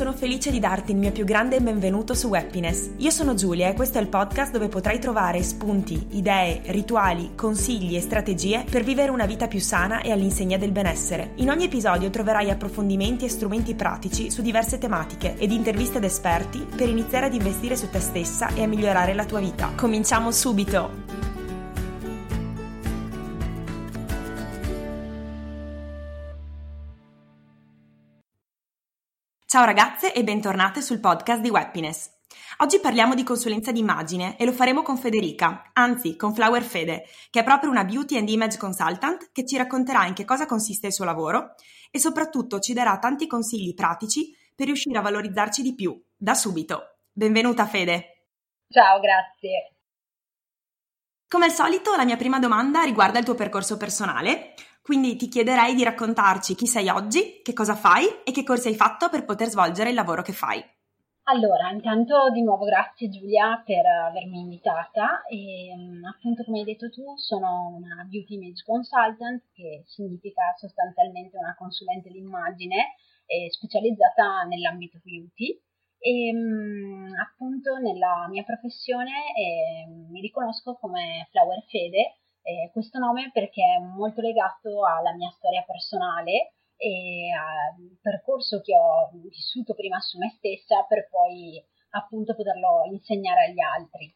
Sono felice di darti il mio più grande benvenuto su Happiness. Io sono Giulia e questo è il podcast dove potrai trovare spunti, idee, rituali, consigli e strategie per vivere una vita più sana e all'insegna del benessere. In ogni episodio troverai approfondimenti e strumenti pratici su diverse tematiche ed interviste ad esperti per iniziare ad investire su te stessa e a migliorare la tua vita. Cominciamo subito! Ciao ragazze e bentornate sul podcast di Happiness. Oggi parliamo di consulenza d'immagine e lo faremo con Federica, anzi con Flower Fede, che è proprio una beauty and image consultant che ci racconterà in che cosa consiste il suo lavoro e soprattutto ci darà tanti consigli pratici per riuscire a valorizzarci di più, da subito. Benvenuta Fede. Ciao, grazie. Come al solito, la mia prima domanda riguarda il tuo percorso personale, quindi ti chiederei di raccontarci chi sei oggi, che cosa fai e che corsi hai fatto per poter svolgere il lavoro che fai. Allora, intanto di nuovo grazie Giulia per avermi invitata e mm, appunto come hai detto tu sono una beauty image consultant che significa sostanzialmente una consulente d'immagine specializzata nell'ambito beauty e mm, appunto nella mia professione eh, mi riconosco come Flower Fede eh, questo nome perché è molto legato alla mia storia personale e al percorso che ho vissuto prima su me stessa per poi appunto poterlo insegnare agli altri.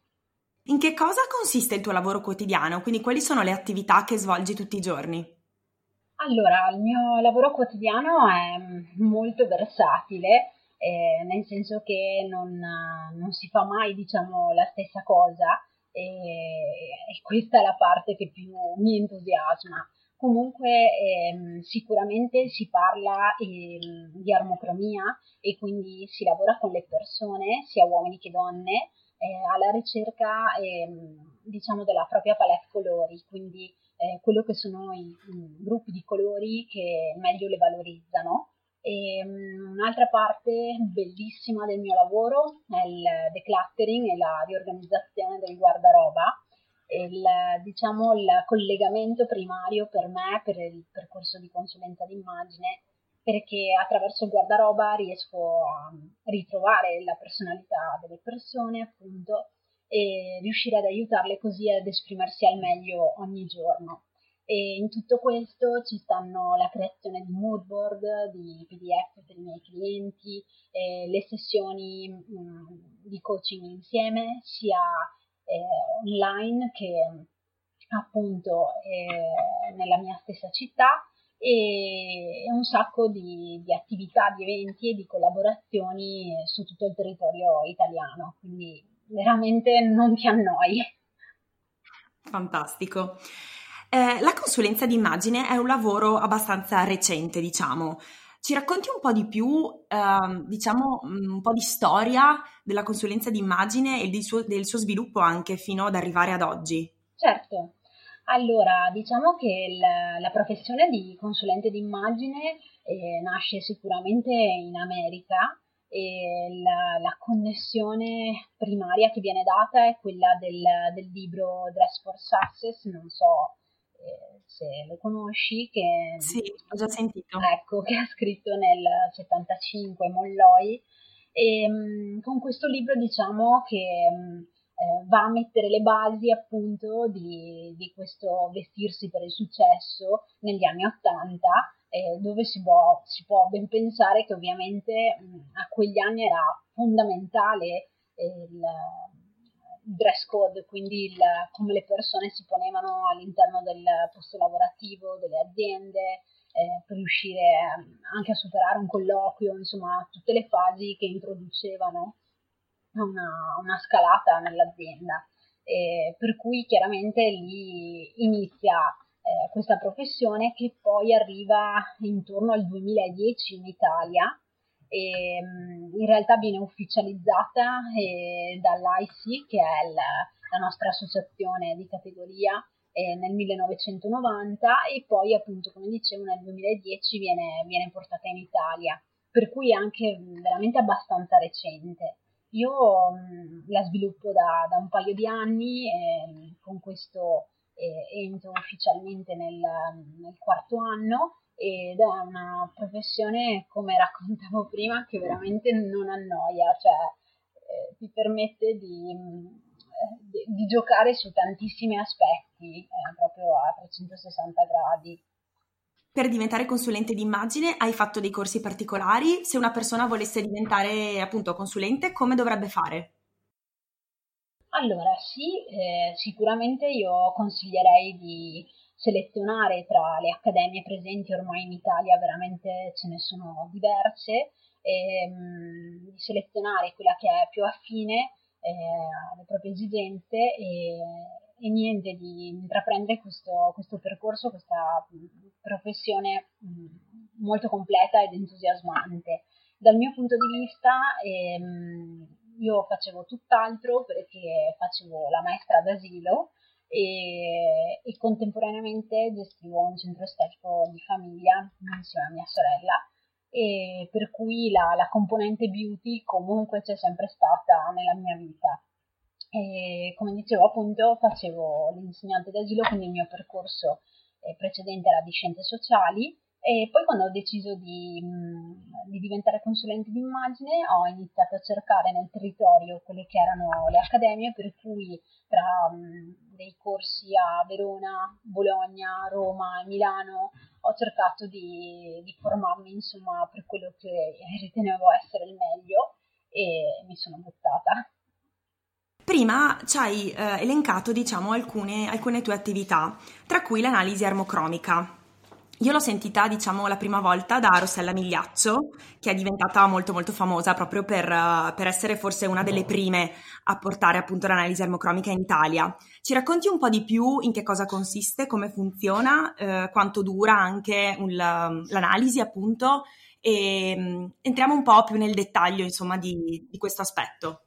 In che cosa consiste il tuo lavoro quotidiano? Quindi quali sono le attività che svolgi tutti i giorni? Allora, il mio lavoro quotidiano è molto versatile, eh, nel senso che non, non, si fa mai, diciamo, la stessa cosa e, e questa è la parte che più mi entusiasma. Comunque ehm, sicuramente si parla ehm, di armocromia e quindi si lavora con le persone, sia uomini che donne, eh, alla ricerca ehm, diciamo della propria palette colori, quindi eh, quello che sono i, i, gruppi di colori che meglio le valorizzano e, um, un'altra parte bellissima del mio lavoro è il decluttering e la riorganizzazione del guardaroba. Il, diciamo, il collegamento primario per me per il percorso di consulenza d'immagine perché attraverso il guardaroba riesco a ritrovare la personalità delle persone appunto e riuscire ad aiutarle così ad esprimersi al meglio ogni giorno. E in tutto questo ci stanno la creazione di mood board, di PDF per i miei clienti, eh, le sessioni mh, mm, di coaching insieme, sia eh, online che appunto eh, nella mia stessa città e un sacco di, di, attività, di eventi e di collaborazioni su tutto il territorio italiano, quindi veramente non ti annoi. Fantastico. Eh, la consulenza d'immagine è un lavoro abbastanza recente, diciamo. Ci racconti un po' di più, eh, diciamo, un po' di storia della consulenza d'immagine e del suo, del suo sviluppo anche fino ad arrivare ad oggi? Certo. Allora, diciamo che il, la professione di consulente d'immagine eh, nasce sicuramente in America e la, la, connessione primaria che viene data è quella del, del libro Dress for Success, non so se lo conosci, che, sì, ho già sentito. Ecco, che ha scritto nel 75 Molloy. E um, con questo libro diciamo che um, eh, va a mettere le basi appunto di, di, questo vestirsi per il successo negli anni 80, eh, dove si può, si può, ben pensare che ovviamente mh, a quegli anni era fondamentale eh, il dress code, quindi il, come le persone si ponevano all'interno del posto lavorativo, delle aziende, eh, per riuscire ehm, anche a superare un colloquio, insomma tutte le fasi che introducevano una, una scalata nell'azienda. Eh, per cui chiaramente lì inizia eh, questa professione che poi arriva intorno al 2010 in Italia e mm, in realtà viene ufficializzata eh, dall'IC che è la, la nostra associazione di categoria eh, nel 1990 e poi appunto come dicevo nel 2010 viene, viene portata in Italia per cui è anche veramente abbastanza recente. Io mh, la sviluppo da, da, un paio di anni, eh, con questo eh, entro ufficialmente nel, nel, quarto anno ed è una professione, come raccontavo prima, che veramente non annoia, cioè eh, ti permette di, di, di, giocare su tantissimi aspetti, eh, proprio a 360 gradi per diventare consulente di immagine hai fatto dei corsi particolari? Se una persona volesse diventare appunto consulente, come dovrebbe fare? Allora, sì, eh, sicuramente io consiglierei di selezionare tra le accademie presenti ormai in Italia, veramente ce ne sono diverse, ehm, di selezionare quella che è più affine eh, alle proprie esigenze e, e niente, di intraprendere questo, questo percorso, questa professione molto completa ed entusiasmante. Dal mio punto di vista ehm, io facevo tutt'altro perché facevo la maestra d'asilo e, e contemporaneamente gestivo un centro estetico di famiglia insieme a mia sorella e per cui la, la componente beauty comunque c'è sempre stata nella mia vita. E come dicevo appunto facevo l'insegnante d'asilo, quindi il mio percorso eh, precedente era di scienze sociali e poi quando ho deciso di, mh, di, diventare consulente di immagine ho iniziato a cercare nel territorio quelle che erano le accademie, per cui tra mh, dei corsi a Verona, Bologna, Roma e Milano ho cercato di, di formarmi insomma per quello che ritenevo essere il meglio e mi sono buttata. Prima ci hai eh, elencato, diciamo, alcune, alcune tue attività, tra cui l'analisi armocromica. Io l'ho sentita, diciamo, la prima volta da Rossella Migliaccio, che è diventata molto molto famosa proprio per, uh, per, essere forse una delle prime a portare appunto l'analisi armocromica in Italia. Ci racconti un po' di più in che cosa consiste, come funziona, uh, quanto dura anche un, l'analisi appunto e um, entriamo un po' più nel dettaglio insomma di, di questo aspetto.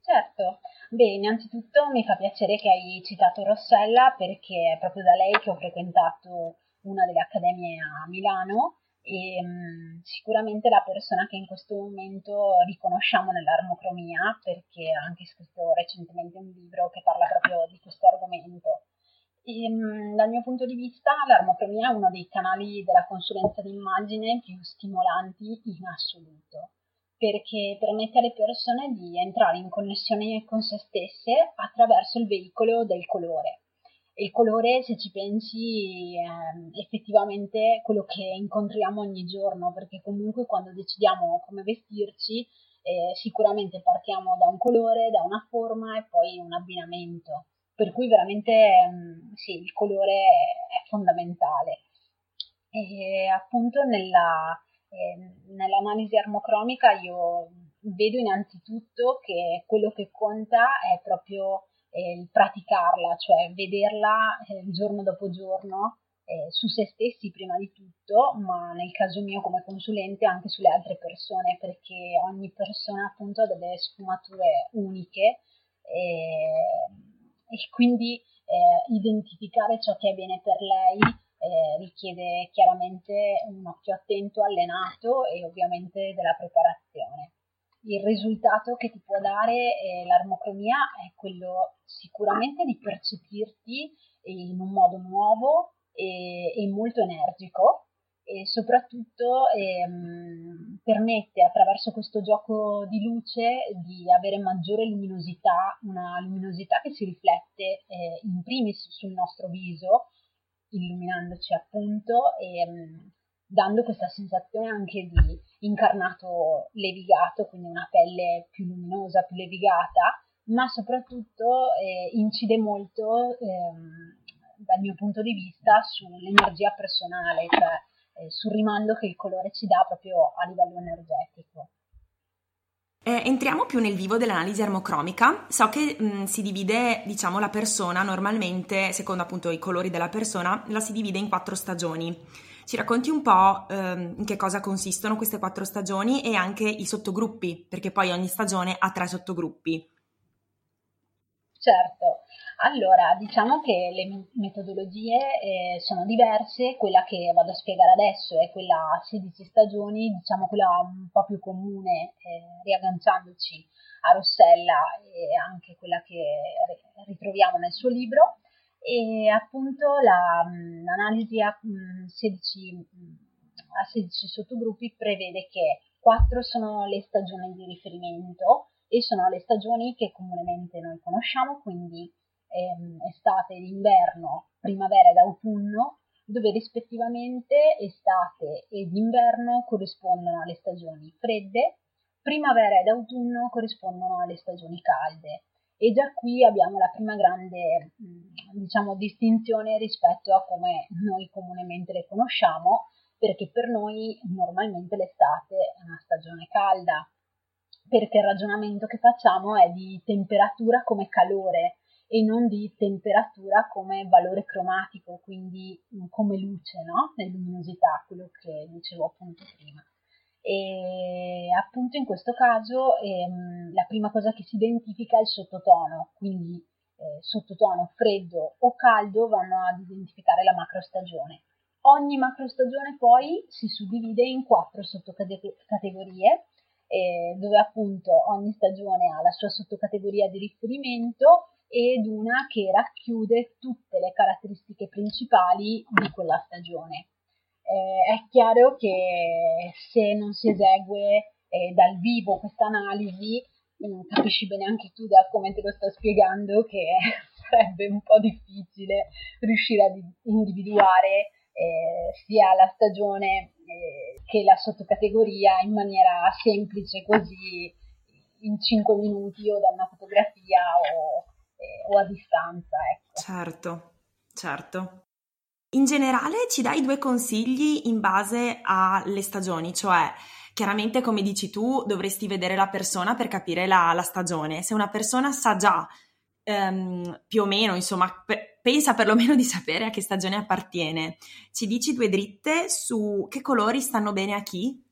Certo, beh, innanzitutto mi fa piacere che hai citato Rossella perché è proprio da lei che ho frequentato una delle accademie a Milano e mh, mm, sicuramente la persona che in questo momento riconosciamo nell'armocromia perché ha anche scritto recentemente un libro che parla proprio di questo argomento. E, mh, mm, dal mio punto di vista l'armocromia è uno dei canali della consulenza d'immagine più stimolanti in assoluto perché permette alle persone di entrare in connessione con se stesse attraverso il veicolo del colore. E il colore, se ci pensi, è effettivamente quello che incontriamo ogni giorno, perché comunque quando decidiamo come vestirci, eh, sicuramente partiamo da un colore, da una forma e poi un abbinamento. Per cui veramente mm, sì, il colore è fondamentale. E appunto nella, eh, nell'analisi armocromica io vedo innanzitutto che quello che conta è proprio eh, il praticarla, cioè vederla eh, giorno dopo giorno eh, su se stessi prima di tutto, ma nel caso mio come consulente anche sulle altre persone, perché ogni persona appunto ha delle sfumature uniche e, e quindi eh, identificare ciò che è bene per lei eh, richiede chiaramente un occhio attento, allenato e ovviamente della preparazione. Il risultato che ti può dare eh, l'armocromia è quello sicuramente di percepirti in un modo nuovo e, e molto energico e soprattutto ehm, permette attraverso questo gioco di luce di avere maggiore luminosità, una luminosità che si riflette eh, in primis sul nostro viso illuminandoci appunto e um, dando questa sensazione anche di incarnato levigato, quindi una pelle più luminosa, più levigata, ma soprattutto eh, incide molto ehm, dal mio punto di vista sull'energia personale, cioè eh, sul rimando che il colore ci dà proprio a livello energetico. Eh, entriamo più nel vivo dell'analisi armocromica. So che mh, mm, si divide, diciamo, la persona normalmente, secondo appunto i colori della persona, la si divide in quattro stagioni. Ci racconti un po' ehm, in che cosa consistono queste quattro stagioni e anche i sottogruppi, perché poi ogni stagione ha tre sottogruppi. Certo, allora, diciamo che le metodologie eh, sono diverse, quella che vado a spiegare adesso è quella a 16 stagioni, diciamo quella un po' più comune, eh, riagganciandoci a Rossella e anche quella che ritroviamo nel suo libro. E appunto la, l'analisi a 16, a 16 sottogruppi prevede che 4 sono le stagioni di riferimento e sono le stagioni che comunemente noi conosciamo, quindi ehm, estate ed inverno, primavera ed autunno, dove rispettivamente estate ed inverno corrispondono alle stagioni fredde, primavera ed autunno corrispondono alle stagioni calde. E già qui abbiamo la prima grande diciamo, distinzione rispetto a come noi comunemente le conosciamo, perché per noi normalmente l'estate è una stagione calda, perché il ragionamento che facciamo è di temperatura come calore, e non di temperatura come valore cromatico, quindi mm, come luce, no? Luminosità, quello che dicevo appunto prima. E appunto in questo caso ehm, la prima cosa che si identifica è il sottotono, quindi eh, sottotono freddo o caldo vanno ad identificare la macrostagione. Ogni macrostagione poi si suddivide in quattro sottocategorie, eh, dove appunto ogni stagione ha la sua sottocategoria di riferimento ed una che racchiude tutte le caratteristiche principali di quella stagione. Eh, è chiaro che se non si esegue eh, dal vivo questa analisi, mm, capisci bene anche tu da come te lo sto spiegando che sarebbe un po' difficile riuscire a individuare eh, sia la stagione eh, che la sottocategoria in maniera semplice così in 5 minuti o da una fotografia o eh, o a distanza. Ecco. Certo, certo. In generale ci dai due consigli in base alle stagioni, cioè chiaramente come dici tu dovresti vedere la persona per capire la, la stagione. Se una persona sa già ehm, più o meno, insomma, pe- pensa perlomeno di sapere a che stagione appartiene, ci dici due dritte su che colori stanno bene a chi?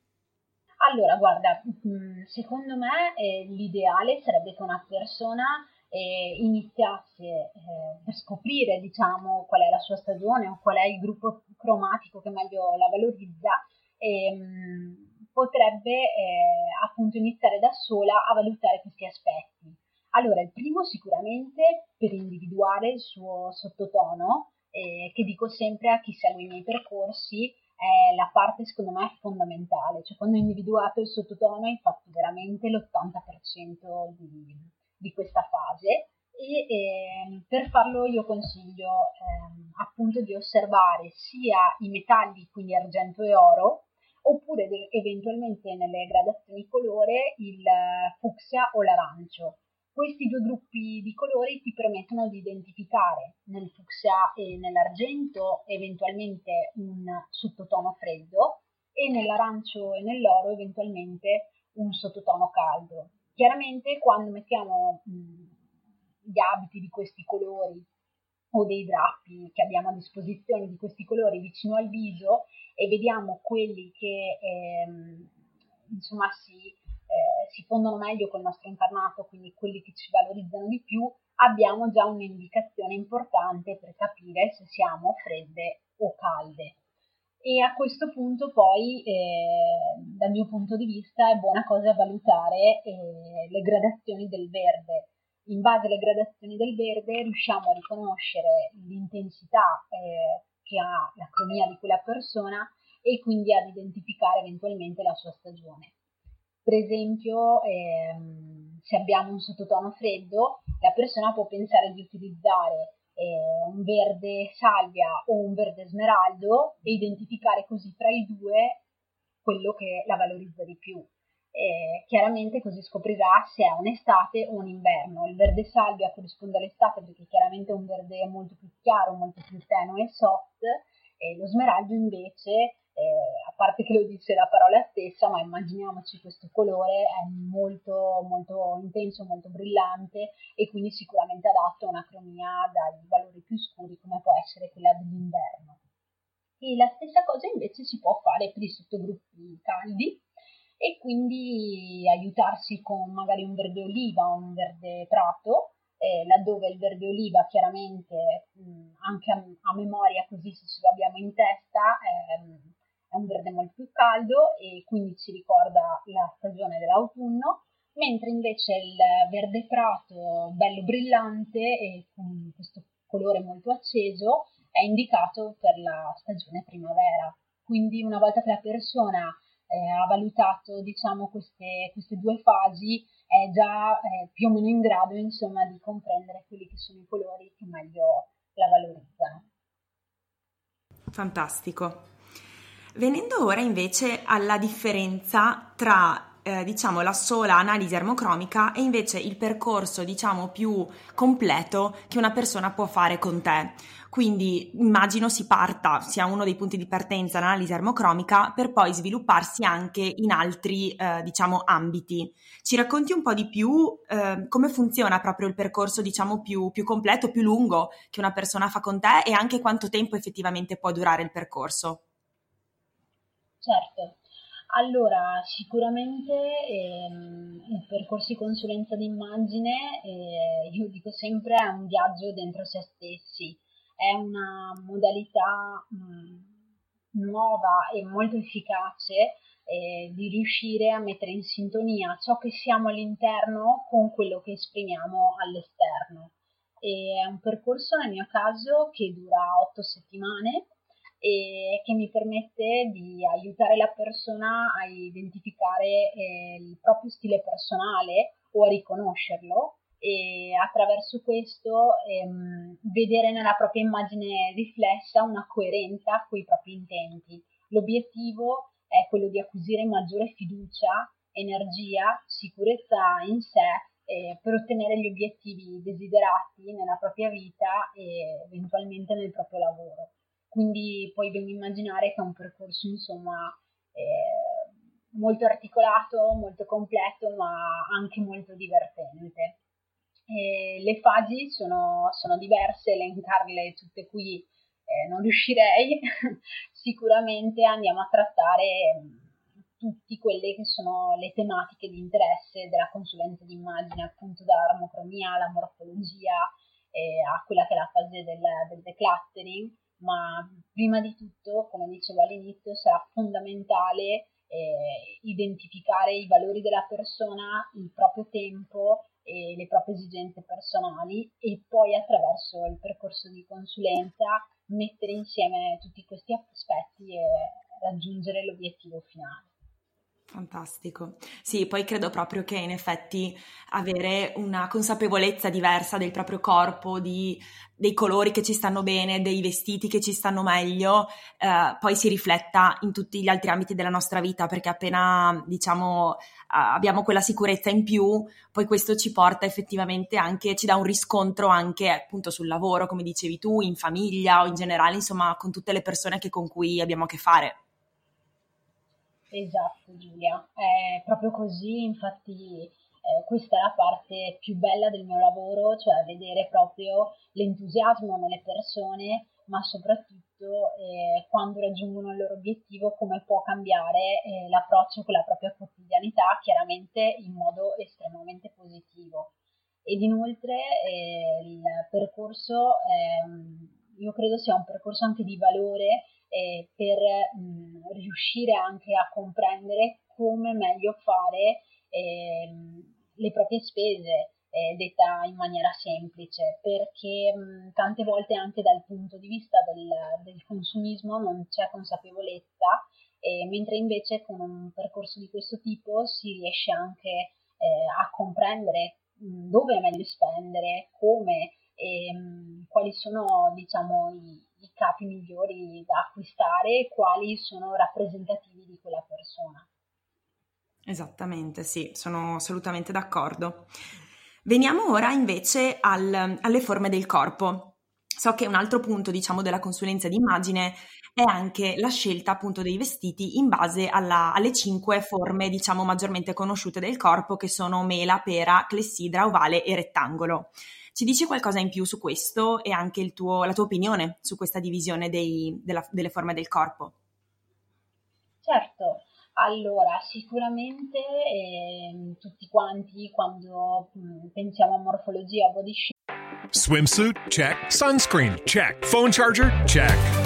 Allora, guarda, mm, secondo me eh, l'ideale sarebbe che una persona eh, iniziasse eh, per scoprire diciamo, qual è la sua stagione o qual è il gruppo cromatico che meglio la valorizza, ehm, potrebbe eh, appunto iniziare da sola a valutare questi aspetti. Allora, il primo sicuramente per individuare il suo sottotono, eh, che dico sempre a chi segue i miei percorsi, è la parte secondo me fondamentale, cioè quando ho individuato il sottotono hai fatto veramente l'80% di, di questa fase e eh, per farlo io consiglio eh, appunto di osservare sia i metalli, quindi argento e oro, oppure de- eventualmente nelle gradazioni colore il fucsia o l'arancio. Questi due gruppi di colori ti permettono di identificare nel fucsia e nell'argento eventualmente un sottotono freddo e nell'arancio e nell'oro eventualmente un sottotono caldo. Chiaramente quando mettiamo mh, gli abiti di questi colori o dei drappi che abbiamo a disposizione di questi colori vicino al viso e vediamo quelli che ehm, insomma si, eh, si fondono meglio col nostro incarnato, quindi quelli che ci valorizzano di più, abbiamo già un'indicazione importante per capire se siamo fredde o calde e a questo punto poi, eh, dal mio punto di vista, è buona cosa valutare eh, le gradazioni del verde. In base alle gradazioni del verde riusciamo a riconoscere l'intensità eh, che ha la cromia di quella persona e quindi ad identificare eventualmente la sua stagione. Per esempio, ehm, se abbiamo un sottotono freddo, la persona può pensare di utilizzare eh, un verde salvia o un verde smeraldo e identificare così tra i due quello che la valorizza di più. Eh, chiaramente così scoprirà se è un'estate o un inverno. Il verde salvia corrisponde all'estate perché chiaramente è un verde molto più chiaro, molto più tenue e soft, e lo smeraldo invece eh, a parte che lo dice la parola stessa, ma immaginiamoci questo colore è molto, molto intenso, molto brillante e quindi sicuramente adatto a una cromia dai valori più scuri come può essere quella dell'inverno. E la stessa cosa invece si può fare per i sottogruppi caldi e quindi aiutarsi con magari un verde oliva o un verde prato eh, laddove il verde oliva chiaramente mh, anche a, a, memoria così se ce l'abbiamo in testa ehm, è un verde molto più caldo e quindi ci ricorda la stagione dell'autunno, mentre invece il verde prato bello brillante e con questo colore molto acceso è indicato per la stagione primavera. Quindi una volta che la persona eh, ha valutato diciamo, queste, queste, due fasi è già eh, più o meno in grado insomma, di comprendere quelli che sono i colori che meglio la valorizzano. Fantastico. Venendo ora invece alla differenza tra eh, diciamo la sola analisi armocromica e invece il percorso diciamo più completo che una persona può fare con te. Quindi immagino si parta, sia uno dei punti di partenza l'analisi armocromica per poi svilupparsi anche in altri eh, diciamo ambiti. Ci racconti un po' di più eh, come funziona proprio il percorso diciamo più, più completo, più lungo che una persona fa con te e anche quanto tempo effettivamente può durare il percorso? Certo, allora sicuramente ehm, il percorso di consulenza d'immagine, eh, io dico sempre, è un viaggio dentro se stessi, è una modalità mh, nuova e molto efficace eh, di riuscire a mettere in sintonia ciò che siamo all'interno con quello che esprimiamo all'esterno. E è un percorso nel mio caso che dura otto settimane e che mi permette di aiutare la persona a identificare eh, il proprio stile personale o a riconoscerlo e attraverso questo ehm, vedere nella propria immagine riflessa una coerenza con i propri intenti. L'obiettivo è quello di acquisire maggiore fiducia, energia, sicurezza in sé eh, per ottenere gli obiettivi desiderati nella propria vita e eventualmente nel proprio lavoro quindi puoi ben immaginare che è un percorso insomma eh, molto articolato, molto completo ma anche molto divertente. E le fasi sono, sono, diverse, elencarle tutte qui eh, non riuscirei, sicuramente andiamo a trattare tutte quelle che sono le tematiche di interesse della consulenza di immagine, appunto dall'armocromia alla morfologia eh, a quella che è la fase del, del decluttering ma prima di tutto, come dicevo all'inizio, sarà fondamentale eh, identificare i valori della persona, il proprio tempo e le proprie esigenze personali e poi attraverso il percorso di consulenza mettere insieme tutti questi aspetti e raggiungere l'obiettivo finale. Fantastico. Sì, poi credo proprio che in effetti avere una consapevolezza diversa del proprio corpo, di, dei colori che ci stanno bene, dei vestiti che ci stanno meglio, eh, poi si rifletta in tutti gli altri ambiti della nostra vita, perché appena diciamo abbiamo quella sicurezza in più, poi questo ci porta effettivamente anche, ci dà un riscontro anche appunto sul lavoro, come dicevi tu, in famiglia o in generale, insomma, con tutte le persone che, con cui abbiamo a che fare. Esatto Giulia, è proprio così, infatti eh, questa è la parte più bella del mio lavoro, cioè vedere proprio l'entusiasmo nelle persone, ma soprattutto eh, quando raggiungono il loro obiettivo come può cambiare eh, l'approccio con la propria quotidianità, chiaramente in modo estremamente positivo. Ed inoltre eh, il percorso, io credo sia un percorso anche di valore eh, per mh, riuscire anche a comprendere come meglio fare eh, le proprie spese, eh, detta in maniera semplice, perché mh, tante volte anche dal punto di vista del, del consumismo non c'è consapevolezza, mentre invece con un percorso di questo tipo si riesce anche eh, a comprendere dove è meglio spendere, come e mh, quali sono diciamo i, i capi migliori da acquistare e quali sono rappresentativi di quella persona. Esattamente, sì, sono assolutamente d'accordo. Veniamo ora invece al, alle forme del corpo. So che un altro punto, diciamo, della consulenza di immagine è anche la scelta appunto dei vestiti in base alla, alle cinque forme, diciamo, maggiormente conosciute del corpo, che sono mela, pera, clessidra, ovale e rettangolo. Ci dici qualcosa in più su questo e anche tuo, la tua opinione su questa divisione dei, della, delle forme del corpo? Certo, allora, sicuramente eh, tutti quanti quando mh, mm, pensiamo a morfologia body shape. Swimsuit? Check. Sunscreen? Check. Phone charger? Check.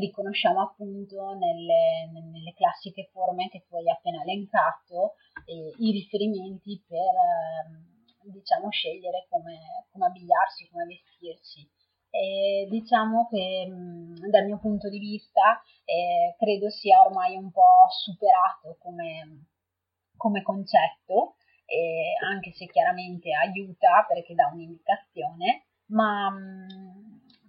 riconosciamo appunto nelle, nelle, classiche forme che tu hai appena elencato eh, i riferimenti per eh, diciamo scegliere come, come abbigliarsi, come vestirsi. E diciamo che mh, dal mio punto di vista eh, credo sia ormai un po' superato come, come concetto, eh, anche se chiaramente aiuta perché dà un'indicazione, ma mh,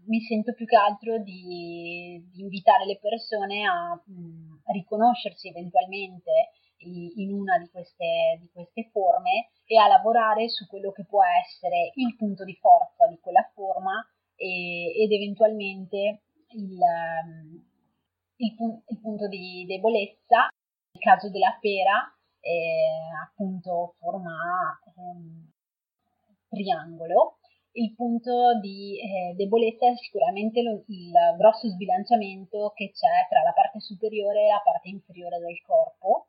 mi sento più che altro di, di invitare le persone a mh, riconoscersi eventualmente in una di queste, di queste, forme e a lavorare su quello che può essere il punto di forza di quella forma e, ed eventualmente il, um, il, il, punto di debolezza. Nel caso della pera, eh, appunto forma um, triangolo. Il punto di eh, debolezza è sicuramente lo, il grosso sbilanciamento che c'è tra la parte superiore e la parte inferiore del corpo.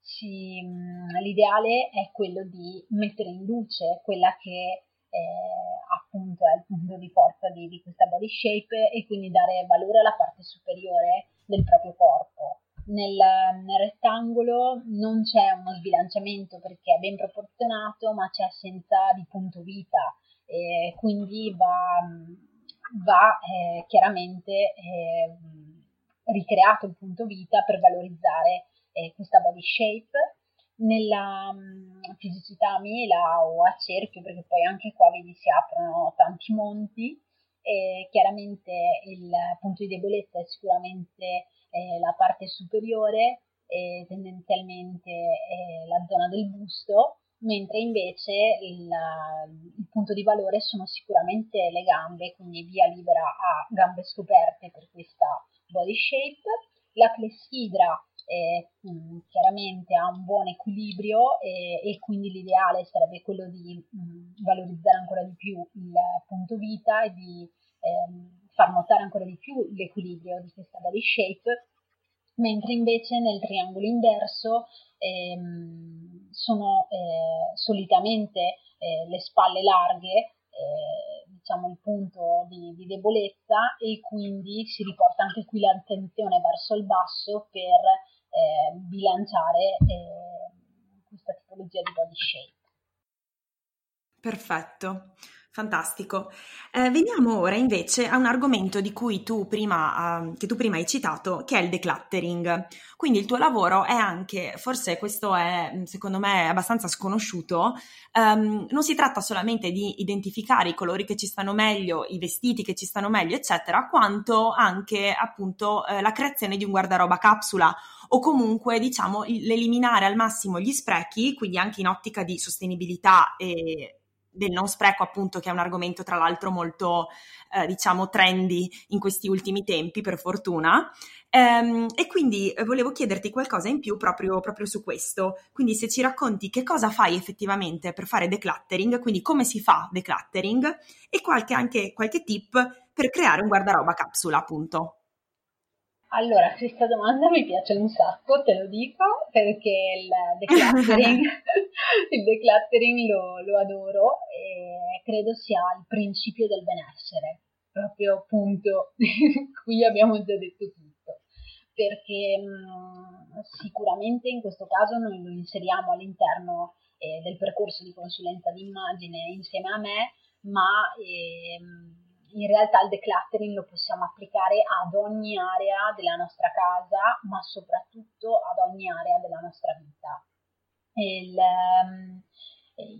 Si, mm, l'ideale è quello di mettere in luce quella che eh, appunto è il punto di forza di, di, questa body shape e quindi dare valore alla parte superiore del proprio corpo. Nel, nel rettangolo non c'è uno sbilanciamento perché è ben proporzionato, ma c'è assenza di punto vita, e quindi va, va eh, chiaramente eh, ricreato il punto vita per valorizzare eh, questa body shape nella um, fisicità a mela o a cerchio, perché poi anche qua vedi si aprono tanti monti. Chiaramente il punto di debolezza è sicuramente eh, la parte superiore, e tendenzialmente eh, la zona del busto, mentre invece il, il, punto di valore sono sicuramente le gambe, quindi via libera a gambe scoperte per questa body shape. La clessidra eh, chiaramente ha un buon equilibrio e, e quindi l'ideale sarebbe quello di mh, valorizzare ancora di più il punto vita e di ehm, far notare ancora di più l'equilibrio di questa body shape, mentre invece nel triangolo inverso ehm, sono eh, solitamente eh, le spalle larghe eh, diciamo il punto di, di, debolezza e quindi si riporta anche qui l'attenzione verso il basso per eh, bilanciare questa tipologia di body shape. Perfetto. Fantastico. Eh, veniamo ora invece a un argomento di cui tu prima, uh, che tu prima hai citato, che è il decluttering. Quindi il tuo lavoro è anche, forse questo è mm, secondo me abbastanza sconosciuto, um, non si tratta solamente di identificare i colori che ci stanno meglio, i vestiti che ci stanno meglio, eccetera, quanto anche appunto eh, la creazione di un guardaroba capsula o comunque diciamo l'eliminare al massimo gli sprechi, quindi anche in ottica di sostenibilità e del non spreco, appunto, che è un argomento tra l'altro molto, eh, diciamo, trendy in questi ultimi tempi, per fortuna. Ehm, e quindi eh, volevo chiederti qualcosa in più proprio, proprio, su questo. Quindi se ci racconti che cosa fai effettivamente per fare decluttering, quindi come si fa decluttering e qualche, anche qualche tip per creare un guardaroba capsula, appunto. Allora, questa domanda mi piace un sacco, te lo dico, perché il decluttering, il decluttering lo, lo adoro e credo sia il principio del benessere, proprio punto, qui abbiamo già detto tutto, perché mh, sicuramente in questo caso noi lo inseriamo all'interno eh, del percorso di consulenza d'immagine insieme a me, ma... Eh, in realtà il decluttering lo possiamo applicare ad ogni area della nostra casa, ma soprattutto ad ogni area della nostra vita. Il, um,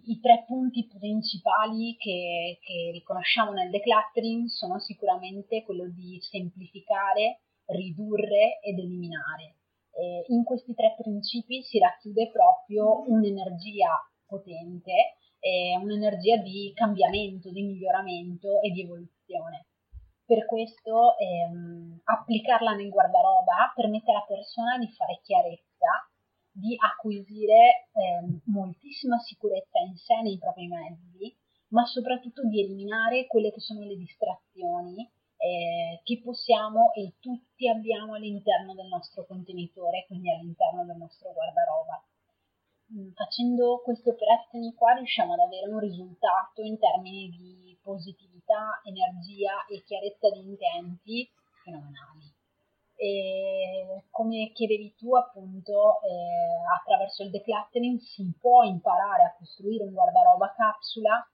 I tre punti principali che, che riconosciamo nel decluttering sono sicuramente quello di semplificare, ridurre ed eliminare. Eh, in questi tre principi si racchiude proprio un'energia potente è un'energia di cambiamento, di miglioramento e di evoluzione. Per questo ehm, applicarla nel guardaroba permette alla persona di fare chiarezza, di acquisire ehm, moltissima sicurezza in sé nei propri mezzi, ma soprattutto di eliminare quelle che sono le distrazioni eh, che possiamo e tutti abbiamo all'interno del nostro contenitore, quindi all'interno del nostro guardaroba. Mm, facendo queste operazioni qua riusciamo ad avere un risultato in termini di positività, energia e chiarezza di intenti fenomenali. E come chiedevi tu, appunto, eh, attraverso il decluttering si può imparare a costruire un guardaroba capsula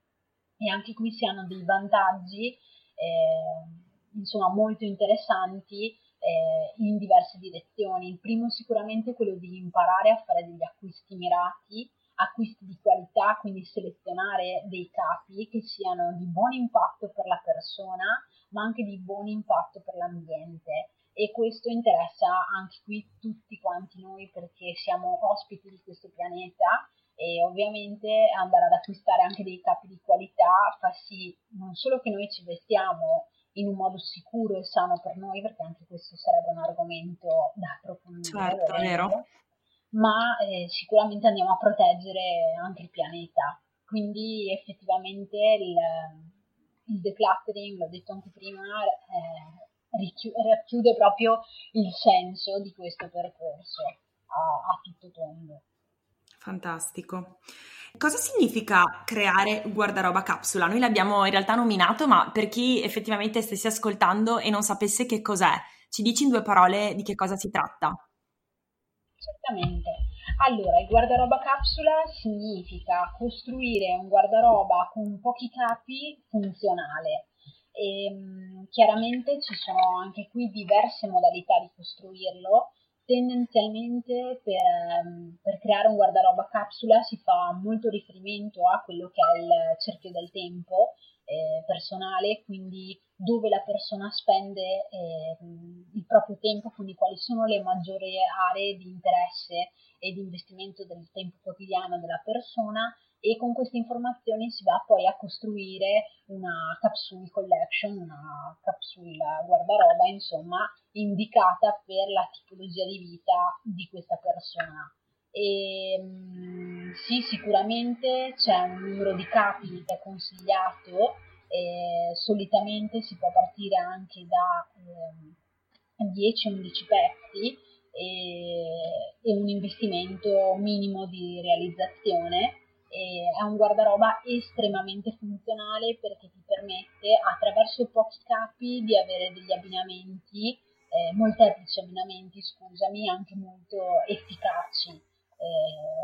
e anche qui si hanno dei vantaggi, eh, insomma, molto interessanti eh, in diverse direzioni. Il primo sicuramente è quello di imparare a fare degli acquisti mirati, acquisti di qualità, quindi selezionare dei capi che siano di buon impatto per la persona, ma anche di buon impatto per l'ambiente. E questo interessa anche qui tutti quanti noi perché siamo ospiti di questo pianeta e ovviamente andare ad acquistare anche dei capi di qualità fa sì non solo che noi ci vestiamo in un modo sicuro e sano per noi, perché anche questo sarebbe un argomento da approfondire. Certo, vero. Ma eh, sicuramente andiamo a proteggere anche il pianeta. Quindi effettivamente il, il decluttering, l'ho detto anche prima, eh, racchiude proprio il senso di questo percorso a, a tutto tondo. Fantastico. Cosa significa creare guardaroba capsula? Noi l'abbiamo in realtà nominato, ma per chi effettivamente stesse ascoltando e non sapesse che cos'è, ci dici in due parole di che cosa si tratta? Certamente. Allora, il guardaroba capsula significa costruire un guardaroba con pochi capi funzionale. E, ehm, chiaramente ci sono anche qui diverse modalità di costruirlo tendenzialmente per, ehm, per, creare un guardaroba capsula si fa molto riferimento a quello che è il cerchio del tempo eh, personale, quindi dove la persona spende eh, il proprio tempo, quindi quali sono le maggiori aree di interesse e di investimento del tempo quotidiano della persona e con queste informazioni si va poi a costruire una capsule collection, una capsule guardaroba, insomma, indicata per la tipologia di vita di questa persona. E, mh, sì, sicuramente c'è un numero di capi che è consigliato, e solitamente si può partire anche da eh, 10-11 pezzi e, e un investimento minimo di realizzazione è un guardaroba estremamente funzionale perché ti permette attraverso pochi capi di avere degli abbinamenti, eh, molteplici abbinamenti, scusami, anche molto efficaci. Eh,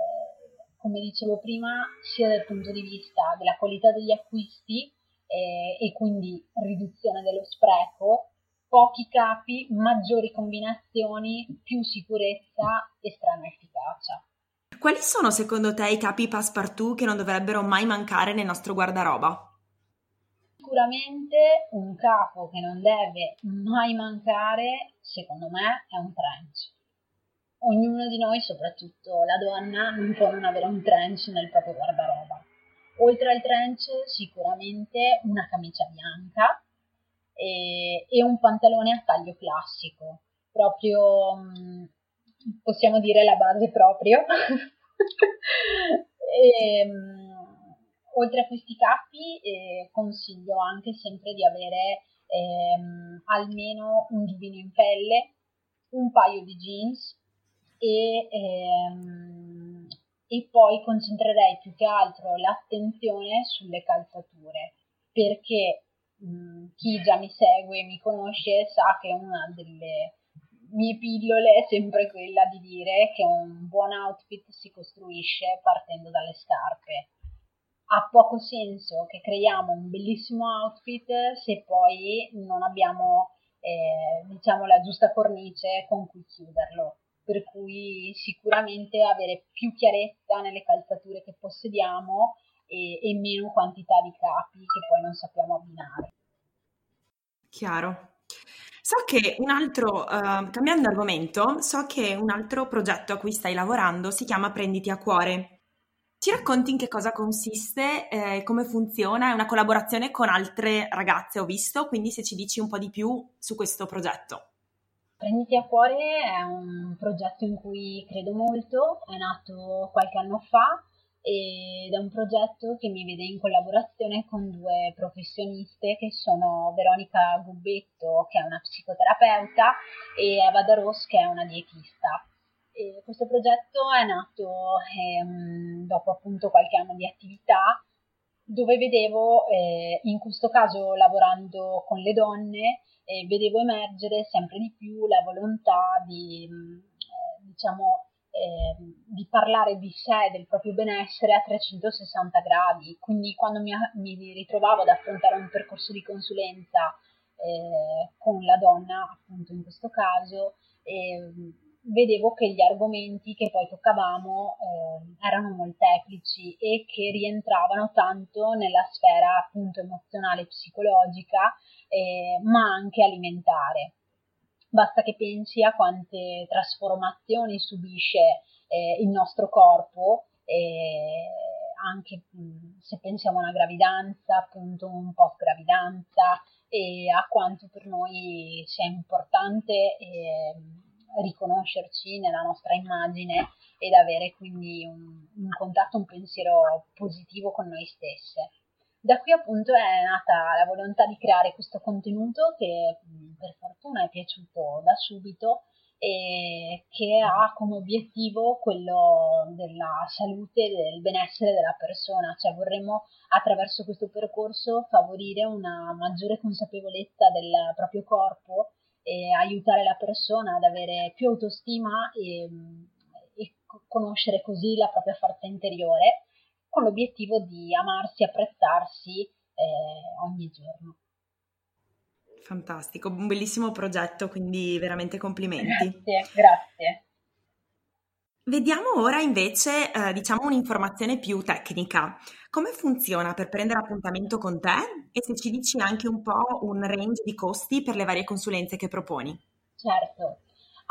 come dicevo prima, sia dal punto di vista della qualità degli acquisti eh, e quindi riduzione dello spreco, pochi capi, maggiori combinazioni, più sicurezza e strana efficacia. Quali sono secondo te i capi passepartout che non dovrebbero mai mancare nel nostro guardaroba? Sicuramente un capo che non deve mai mancare, secondo me, è un trench. Ognuno di noi, soprattutto la donna, non può non avere un trench nel proprio guardaroba. Oltre al trench, sicuramente una camicia bianca e, e un pantalone a taglio classico, proprio mm, possiamo dire la base proprio. e, um, oltre a questi capi eh, consiglio anche sempre di avere ehm, almeno un giubbino in pelle un paio di jeans e, ehm, e poi concentrerei più che altro l'attenzione sulle calzature perché mh, chi già mi segue e mi conosce sa che una delle mie pillole è sempre quella di dire che un buon outfit si costruisce partendo dalle scarpe. Ha poco senso che creiamo un bellissimo outfit se poi non abbiamo eh, diciamo la giusta cornice con cui chiuderlo. Per cui sicuramente avere più chiarezza nelle calzature che possediamo e, e meno quantità di capi che poi non sappiamo abbinare. Chiaro. So che un altro, uh, cambiando argomento, so che un altro progetto a cui stai lavorando si chiama Prenditi a cuore. Ci racconti in che cosa consiste, eh, come funziona? È una collaborazione con altre ragazze, ho visto, quindi se ci dici un po' di più su questo progetto. Prenditi a cuore è un progetto in cui credo molto, è nato qualche anno fa ed è un progetto che mi vede in collaborazione con due professioniste che sono Veronica Gubbetto che è una psicoterapeuta e Eva Daros che è una dietista. E questo progetto è nato ehm, dopo appunto qualche anno di attività dove vedevo, eh, in questo caso lavorando con le donne, eh, vedevo emergere sempre di più la volontà di, eh, diciamo, eh, di parlare di sé, del proprio benessere a 360 gradi. Quindi quando mi, mi ritrovavo ad affrontare un percorso di consulenza eh, con la donna, appunto in questo caso, eh, vedevo che gli argomenti che poi toccavamo eh, erano molteplici e che rientravano tanto nella sfera appunto emozionale psicologica, eh, ma anche alimentare. Basta che pensi a quante trasformazioni subisce eh, il nostro corpo, eh, anche se pensiamo a una gravidanza, appunto un post gravidanza, e a quanto per noi sia importante eh, riconoscerci nella nostra immagine ed avere quindi un, un contatto, un pensiero positivo con noi stesse. Da qui appunto è nata la volontà di creare questo contenuto che per fortuna è piaciuto da subito e che ha come obiettivo quello della salute e del benessere della persona, cioè vorremmo attraverso questo percorso favorire una maggiore consapevolezza del proprio corpo e aiutare la persona ad avere più autostima e, e conoscere così la propria forza interiore con l'obiettivo di amarsi apprezzarsi eh, ogni giorno. Fantastico, un bellissimo progetto, quindi veramente complimenti. Grazie, grazie. Vediamo ora invece, eh, diciamo, un'informazione più tecnica. Come funziona per prendere appuntamento con te e se ci dici anche un po' un range di costi per le varie consulenze che proponi? Certo,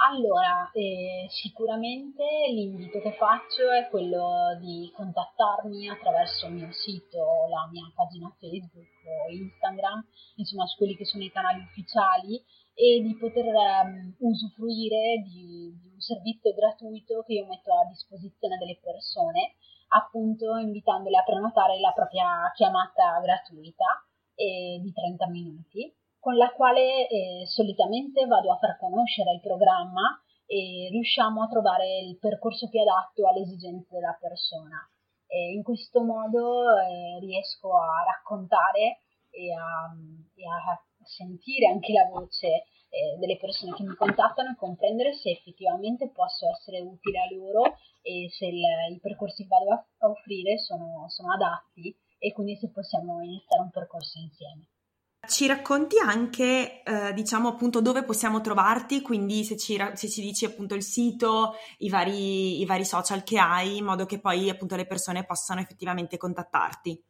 allora, eh, sicuramente l'invito che faccio è quello di contattarmi attraverso il mio sito, la mia pagina Facebook o Instagram, insomma su quelli che sono i canali ufficiali e di poter um, usufruire di, di, un servizio gratuito che io metto a disposizione delle persone, appunto invitandole a prenotare la propria chiamata gratuita eh, di 30 minuti con la quale eh, solitamente vado a far conoscere il programma e riusciamo a trovare il percorso più adatto alle esigenze della persona. E in questo modo eh, riesco a raccontare e a, e a, sentire anche la voce eh, delle persone che mi contattano e comprendere se effettivamente posso essere utile a loro e se il, i percorsi che vado a, offrire sono, sono adatti e quindi se possiamo iniziare un percorso insieme. Ci racconti anche, eh, diciamo appunto, dove possiamo trovarti, quindi se ci, se ci dici appunto il sito, i vari, i vari, social che hai, in modo che poi appunto le persone possano effettivamente contattarti.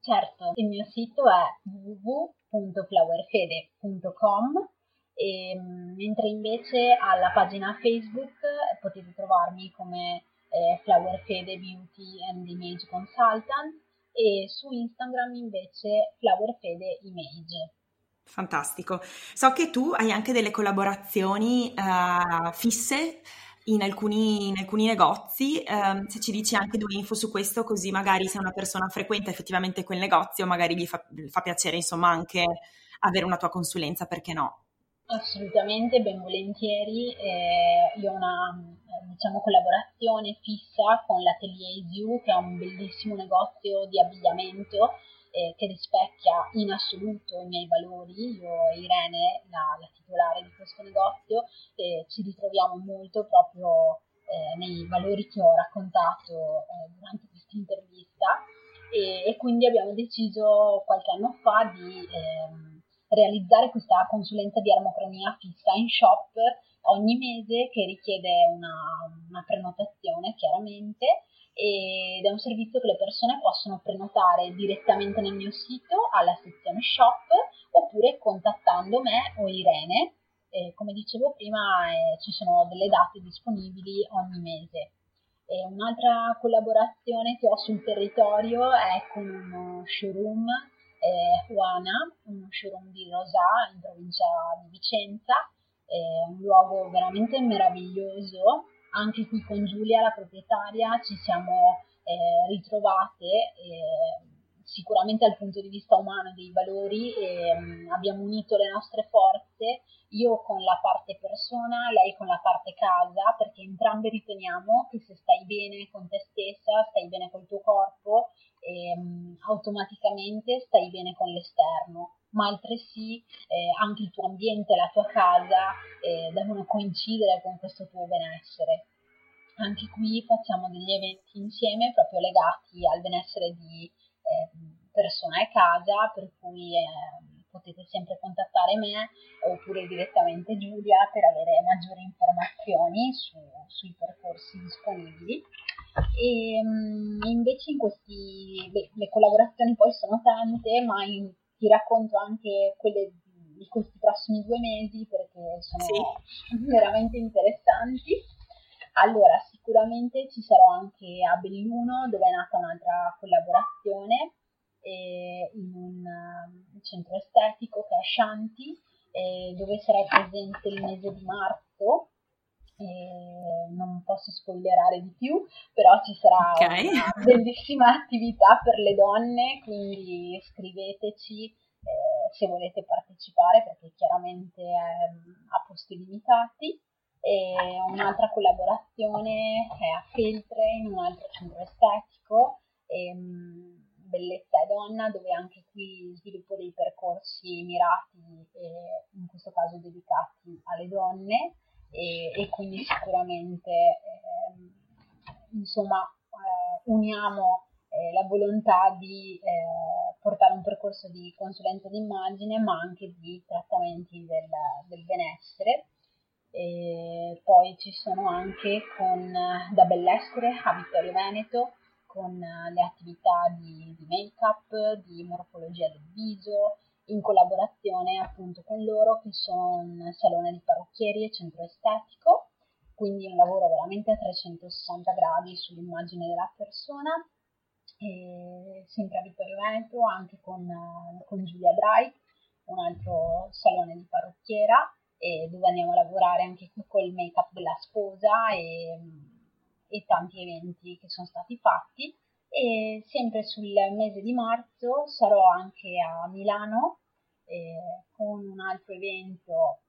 Certo, il mio sito è www.flowerfede.com e, mentre invece alla pagina Facebook potete trovarmi come eh, Flower Fede Beauty and Image Consultant e su Instagram invece Flower Fede Image. Fantastico. So che tu hai anche delle collaborazioni uh, fisse in alcuni, in alcuni negozi. Um, se ci dici anche due info su questo, così magari se una persona frequenta effettivamente quel negozio, magari gli fa, fa piacere insomma anche avere una tua consulenza, perché no? Assolutamente, ben volentieri. Eh, io ho una diciamo, collaborazione fissa con l'Atelier Isiu, che è un bellissimo negozio di abbigliamento eh, che rispecchia in assoluto i miei valori. Io e Irene, la, la titolare di questo negozio, eh, ci ritroviamo molto proprio eh, nei valori che ho raccontato eh, durante questa intervista e, e, quindi abbiamo deciso qualche anno fa di ehm, realizzare questa consulenza di armocromia fissa in shop ogni mese che richiede una, una prenotazione chiaramente ed è un servizio che le persone possono prenotare direttamente nel mio sito alla sezione shop oppure contattando me o Irene. E come dicevo prima eh, ci sono delle date disponibili ogni mese. E un'altra collaborazione che ho sul territorio è con uno showroom eh, Juana, uno showroom di Rosà in provincia di Vicenza, è un luogo veramente meraviglioso. Anche qui con Giulia, la proprietaria, ci siamo eh, ritrovate. Eh, sicuramente dal punto di vista umano dei valori e, um, abbiamo unito le nostre forze, io con la parte persona, lei con la parte casa, perché entrambe riteniamo che se stai bene con te stessa, stai bene col tuo corpo, e, um, automaticamente stai bene con l'esterno, ma altresì eh, anche il tuo ambiente, la tua casa eh, devono coincidere con questo tuo benessere. Anche qui facciamo degli eventi insieme proprio legati al benessere di eh, persona e casa, per cui eh, potete sempre contattare me oppure direttamente Giulia per avere maggiori informazioni su, sui percorsi disponibili. E um, invece in questi, beh, le collaborazioni poi sono tante, ma in, ti racconto anche quelle di questi prossimi due mesi perché sono sì. veramente interessanti. Allora, sicuramente ci sarò anche a Belluno dove è nata un'altra collaborazione in un um, centro estetico che è Shanti eh, dove sarà presente il mese di marzo. Eh, non posso spoilerare di più, però ci sarà okay. una bellissima attività per le donne, quindi scriveteci eh, se volete partecipare perché chiaramente è um, a posti limitati e un'altra collaborazione è a Feltre in un altro centro estetico, ehm, Bellezza e Donna, dove anche qui sviluppo dei percorsi mirati, eh, in questo caso dedicati alle donne. E, e quindi sicuramente ehm, insomma eh, uniamo eh, la volontà di eh, portare un percorso di consulenza d'immagine ma anche di trattamenti del, del benessere. E poi ci sono anche con da Bellessere a Vittorio Veneto con le attività di, di make-up, di morfologia del viso, in collaborazione appunto con loro che sono un salone di parrucchieri e centro estetico, quindi un lavoro veramente a 360 gradi sull'immagine della persona. E sempre a Vittorio Veneto anche con, con Giulia Bright, un altro salone di parrucchiera dove andiamo a lavorare anche qui col make up della sposa e, e tanti eventi che sono stati fatti. E sempre sul mese di marzo sarò anche a Milano eh, con un altro evento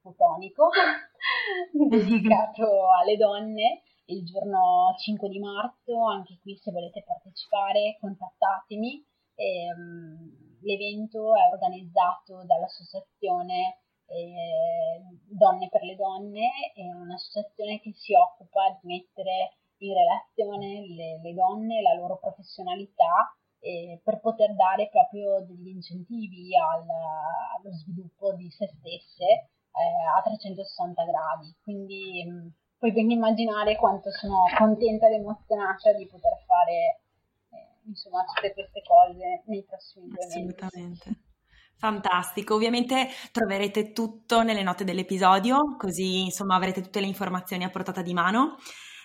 fotonico dedicato alle donne il giorno 5 di marzo, anche qui se volete partecipare contattatemi. E, um, l'evento è organizzato dall'associazione eh, Donne per le Donne, è un'associazione che si occupa di mettere in relazione le, le donne e la loro professionalità eh, per poter dare proprio degli incentivi al, allo sviluppo di se stesse eh, a 360 gradi. Quindi mh, puoi ben immaginare quanto sono contenta ed emozionata di poter fare eh, insomma tutte queste cose nei prossimi due mesi. Assolutamente. Fantastico, ovviamente troverete tutto nelle note dell'episodio, così insomma avrete tutte le informazioni a portata di mano.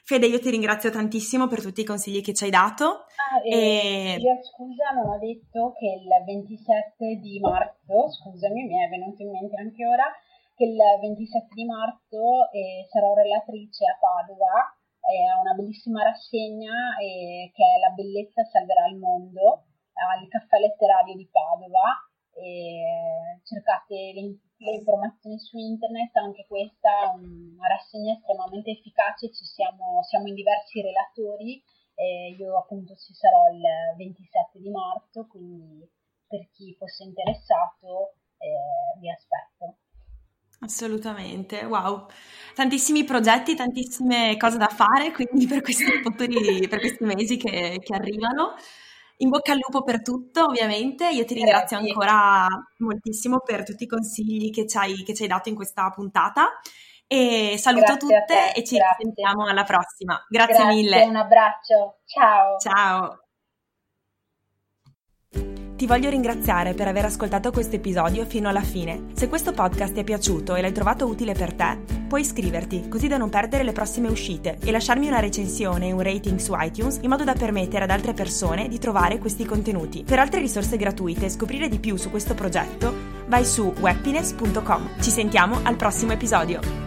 Fede, io ti ringrazio tantissimo per tutti i consigli che ci hai dato. Ah, e... Io scusa, non ho detto che il 27 di marzo, scusami, mi è venuto in mente anche ora, che il 27 di marzo eh, sarò relatrice a Padova eh, a una bellissima rassegna eh, che è La bellezza salverà il mondo al caffè letterario di Padova e cercate le, le, informazioni su internet, anche questa è una rassegna estremamente efficace, siamo, siamo in diversi relatori, eh, io appunto ci sarò il 27 di marzo, quindi per chi fosse interessato eh, vi aspetto. Assolutamente, wow. Tantissimi progetti, tantissime cose da fare, quindi per questi, per questi mesi che, che, arrivano. In bocca al lupo per tutto, ovviamente. Io ti ringrazio Grazie. ancora moltissimo per tutti i consigli che ci hai, che ci hai dato in questa puntata. E saluto Grazie tutte e ci Grazie. sentiamo alla prossima. Grazie, Grazie mille. Un abbraccio. Ciao. Ciao. Ti voglio ringraziare per aver ascoltato questo episodio fino alla fine. Se questo podcast ti è piaciuto e l'hai trovato utile per te, puoi iscriverti così da non perdere le prossime uscite e lasciarmi una recensione e un rating su iTunes in modo da permettere ad altre persone di trovare questi contenuti. Per altre risorse gratuite e scoprire di più su questo progetto, vai su weppiness.com. Ci sentiamo al prossimo episodio.